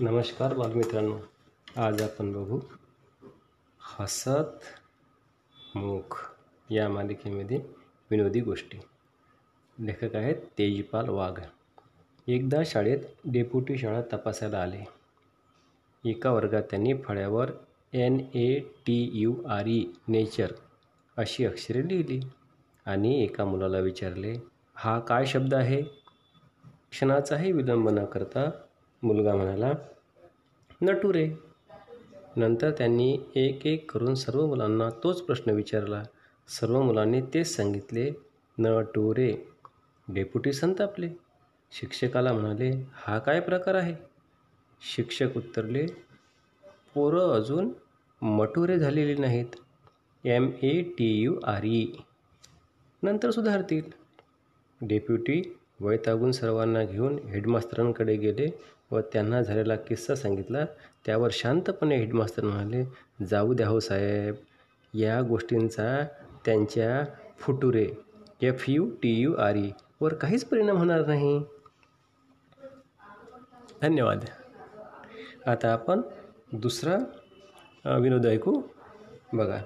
नमस्कार बालमित्रांनो आज आपण बघू हसत मुख या मालिकेमध्ये विनोदी गोष्टी. लेखक आहेत तेजपाल वाघ. एकदा शाळेत डेप्युटी शाळा तपासायला आले. एका वर्गात त्यांनी फळ्यावर N A T U R E nature अशी अक्षरे लिहिली आणि एका मुलाला विचारले हा काय शब्द आहे? क्षणाचाही विलंब न करता मुलगा म्हणाला नटुरे नंतर त्यांनी एक एक करून सर्व मुलांना तोच प्रश्न विचारला. सर्व मुलांनी तेच सांगितले नटुरे डेप्युटी संतापले शिक्षकाला म्हणाले हा काय प्रकार आहे? शिक्षक उत्तरले पोरं अजून मटुरे झालेली नाहीत. M A T U R E. नंतर सुधारतील. डेप्युटी वैतागून सर्वांना घेऊन हेडमास्तरांकडे गेले. व त्यांना झालेला किस्सा सांगितला. त्यावर शांतपणे हेडमास्तर म्हणाले जाऊ द्या हो साहेब. या गोष्टींचा त्यांच्या फुटुरे F U T U R E वर काहीच परिणाम होणार नाही. धन्यवाद. आता आपण दुसरा विनोद ऐकू. बघा.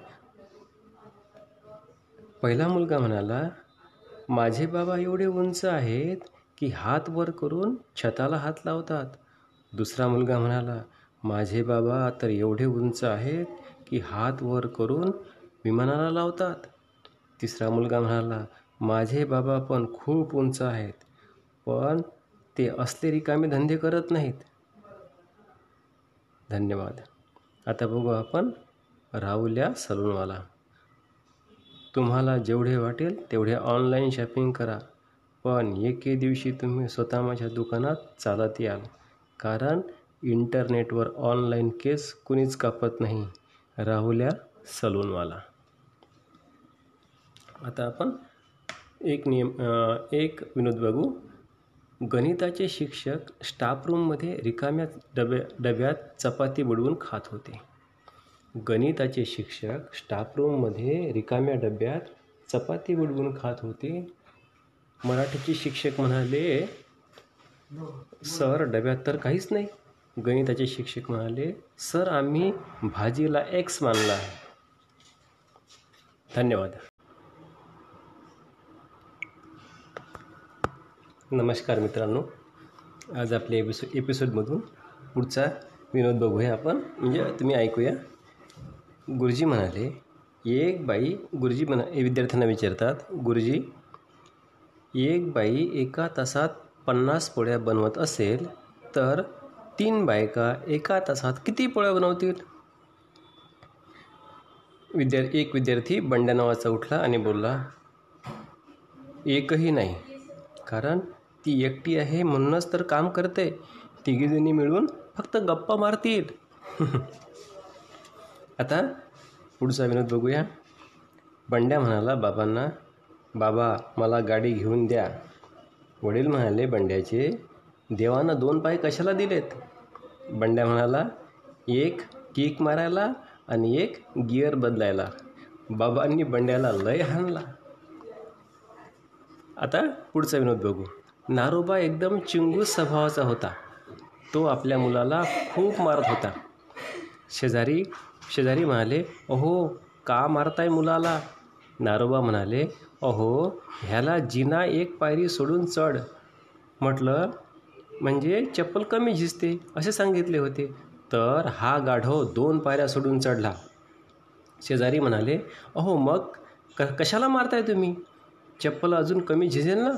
पहिला मुलगा म्हणाला माझे बाबा एवढे उंच आहेत की हात वर करून छताला हात लावतात. दुसरा मुलगा म्हणाला माझे बाबा तर एवढे उंच आहेत की हात वर करून विमानाला लावतात. तिसरा मुलगा म्हणाला माझे बाबा पण खूप उंच आहेत पण ते असले रिकामे धंदे करत नाहीत. धन्यवाद. आता बघू आपण राहुल्या सलूनवाला. तुम्हाला जेवढे वाटेल तेवढे ऑनलाईन शॉपिंग करा. पण एके दिवशी तुम्ही स्वतः माझ्या दुकानात चालत याल. कारण इंटरनेटवर ऑनलाईन केस कुणीच कापत नाही. राहुल्या सलूनवाला. आता आपण एक नियम एक विनोद बघू. गणिताचे शिक्षक स्टाफ रूममध्ये रिकाम्या डब्या डब्यात चपाती बुडवून खात होते. गणिताचे शिक्षक स्टाफ रूममध्ये रिकाम्या डब्यात चपाती बुडवून खात होते. मराठीचे शिक्षक म्हणाले सर डब्यात तर काहीच नाही. गणिताचे शिक्षक म्हणाले सर आम्ही भाजीला एक्स मानला आहे. धन्यवाद. नमस्कार मित्रांनो. आज आपल्या एपिसो एपिसोडमधून पुढचा विनोद बघूया आपण. म्हणजे तुम्ही ऐकूया. गुरुजी म्हणाले एक बाई गुरुजी म्हणा विद्यार्थ्यांना विचारतात गुरुजी एक बाई एका तासात पन्नास पोळ्या बनवत असेल तर तीन बायका एका तासात किती पोळ्या बनवतील? विद्या एक विद्यार्थी बंड्या नावाचा उठला आणि बोलला एकही नाही कारण ती एकटी आहे म्हणूनच तर काम करते. तिघीजणी मिळून फक्त गप्पा मारतील. आता पुढचा विनोद बघूया. बंड्या म्हणाला बाबांना बाबा मला गाडी घेऊन द्या. वडील म्हणाले बंड्याचे देवानं दोन पाय कशाला दिलेत? बंड्या म्हणाला एक किक मारायला आणि एक गिअर बदलायला. बाबांनी बंड्याला लय हाणला. आता पुढचा विनोद बघू. नारोबा एकदम चिंगूस स्वभावाचा होता. तो आपल्या मुलाला खूप मारत होता. शेजारी शेजारी म्हणाले अहो का मारताय मुलाला? नारोबा म्हणाले अहो ह्याला जिना एक पायरी सोडून चढ. म्हटलं म्हणजे चप्पल कमी झिजते असे सांगितले होते. तर हा गाढव दोन पायऱ्या सोडून चढला. शेजारी म्हणाले अहो मग क कशाला मारताय तुम्ही? चप्पल अजून कमी झिजेल ना?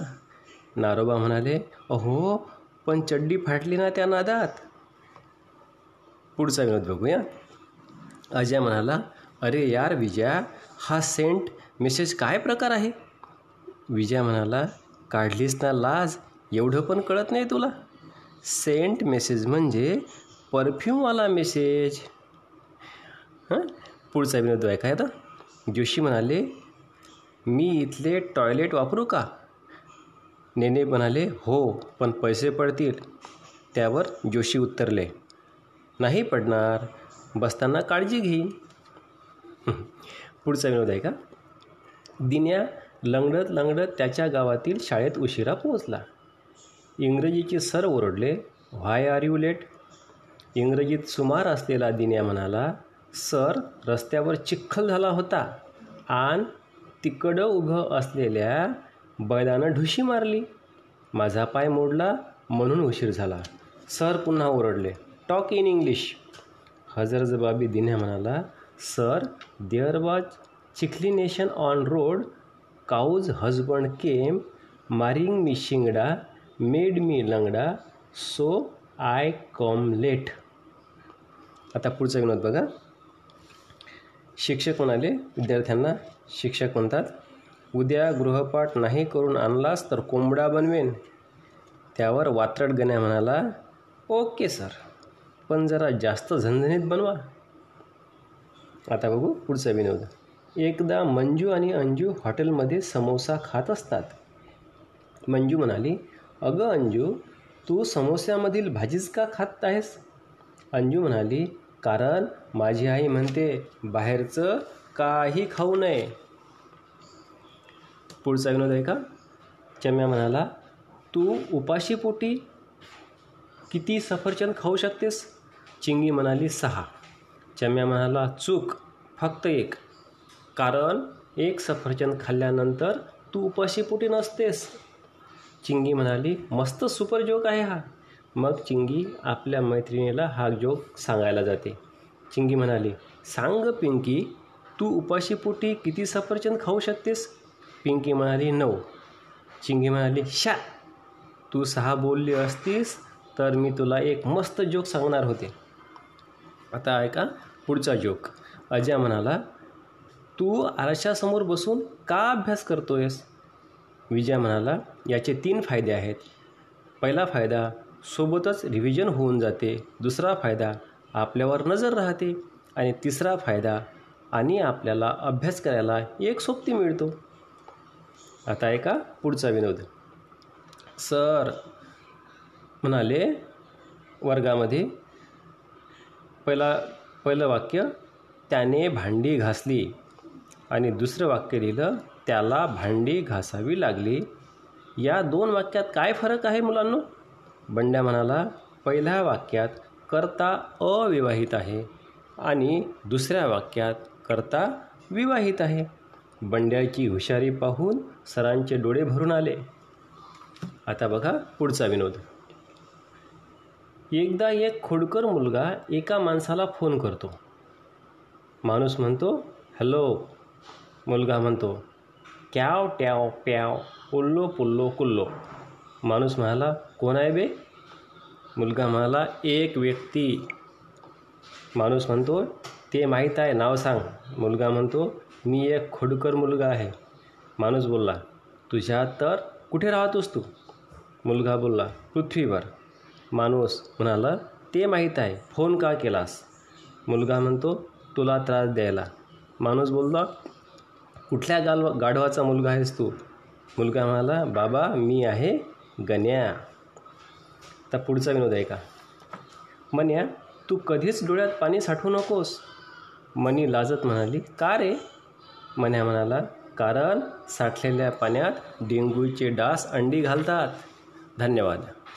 नारोबा म्हणाले अहो पण चड्डी फाटली ना त्या नादात. पुढचा विनोद बघूया. अजय म्हणाला अरे यार विजया हा सेंट मेसेज काय प्रकार आहे? विजय म्हणाला काढलीस ना लाज एवढं पण कळत नाही तुला. सेंट मेसेज म्हणजे परफ्यूमवाला मेसेज हां? पुढचा विनोद ऐका आता. जोशी म्हणाले मी इथले टॉयलेट वापरू का? नेने म्हणाले हो पण पैसे पडतील. त्यावर जोशी उत्तरले नाही पडणार. बसताना काळजी घेईन पुढचा विनोद आहे का दिन्या लंगडत लंगडत त्याच्या गावातील शाळेत उशिरा पोहोचला. इंग्रजीचे सर ओरडले व्हाय आर यू लेट? इंग्रजीत सुमार असलेला दिन्या म्हणाला सर रस्त्यावर चिखल झाला होता. आणि तिकडं उभं असलेल्या बैलानं ढुशी मारली. माझा पाय मोडला म्हणून उशीर झाला. सर पुन्हा ओरडले टॉक इन इंग्लिश. हजरजबाबी दिन्या म्हणाला sir there was चिखलीनेशन on road cows husband came Maring me शिंगडा मेड मी लंगडा सो आय कॉम लेट. आता पुढचा विनोद बघा. शिक्षक म्हणाले विद्यार्थ्यांना शिक्षक म्हणतात उद्या गृहपाठ नाही करून आणलास तर कोंबडा बनवेन. त्यावर वात्रट गण्या म्हणाला ओके सर पण जरा जास्त झणझणीत बनवा. आता बघू पुढचा विनोद एकदा मंजू आणि अंजू हॉटेलमध्ये समोसा खात असतात. मंजू म्हणाली अगं अंजू तू समोस्यामधील भाजीच का खात आहेस अंजू म्हणाली कारण माझी आई म्हणते बाहेरचं काही खाऊ नये. पुढचा विनोद आहे का? चम्या म्हणाला तू उपाशीपोटी किती सफरचंद खाऊ शकतेस? चिंगी म्हणाली सहा. चम्या म्हणाला चूक फक्त एक. कारण एक सफरचंद खाल्ल्यानंतर तू उपाशीपोटी नसतेस. चिंगी म्हणाली मस्त सुपर जोक आहे हा. मग चिंगी आपल्या मैत्रिणीला हा जोक सांगायला जाते. चिंगी म्हणाली सांग पिंकी तू उपाशीपोटी किती सफरचंद खाऊ शकतेस? पिंकी म्हणाली नऊ. चिंगी म्हणाली शा तू सहा बोलली असतीस तर मी तुला एक मस्त जोक सांगणार होते. आता ऐका पुढचा जोक अजय म्हणाला तू आरशासमोर बसून का अभ्यास करतोयस? विजय म्हणाला याचे तीन फायदे आहेत. पहिला फायदा सोबतच रिव्हिजन होऊन जाते. दुसरा फायदा आपल्यावर नजर राहते. आणि तिसरा फायदा आणि आपल्याला अभ्यास करायला एक सोबती मिळतो. आता ऐका पुढचा विनोद. सर म्हणाले वर्गामध्ये पहिला पहिलं वाक्य त्याने भांडी घासली. आणि दुसरं वाक्य लिहिलं त्याला भांडी घासावी लागली. या दोन वाक्यात काय फरक आहे मुलांनो? बंड्या म्हणाला पहिल्या वाक्यात कर्ता अविवाहित आहे आणि दुसऱ्या वाक्यात कर्ता विवाहित आहे. बंड्याची हुशारी पाहून सरांचे डोळे भरून आले. आता बघा पुढचा विनोद. एकदा एक खोडकर मुलगा एका माणसाला फोन करतो. माणूस म्हणतो हॅलो मुलगा म्हणतो क्याव ट्याव प्याव पुल्लो पुल्लो कुल्लो. माणूस म्हणाला कोण आहे बे? मुलगा म्हणाला एक व्यक्ती. माणूस म्हणतो ते माहीत आहे नाव सांग. मुलगा म्हणतो मी एक खोडकर मुलगा आहे. माणूस बोलला तुझ्या तर कुठे राहतोस तू? मुलगा बोलला पृथ्वीवर. माणूस म्हणाला ते माहीत आहे फोन का केलास? मुलगा म्हणतो तुला त्रास द्यायला. माणूस बोलला कुठल्या गालवा गाढवाचा मुलगा आहेस तू? मुलगा म्हणाला बाबा मी आहे गण्या. तर पुढचा विनोद आहे का? मन्या तू कधीच डोळ्यात पाणी साठवू नकोस. मनी लाजत म्हणाली का रे? मन्या म्हणाला कारण साठलेल्या पाण्यात डेंग्यूचे डास अंडी घालतात. धन्यवाद.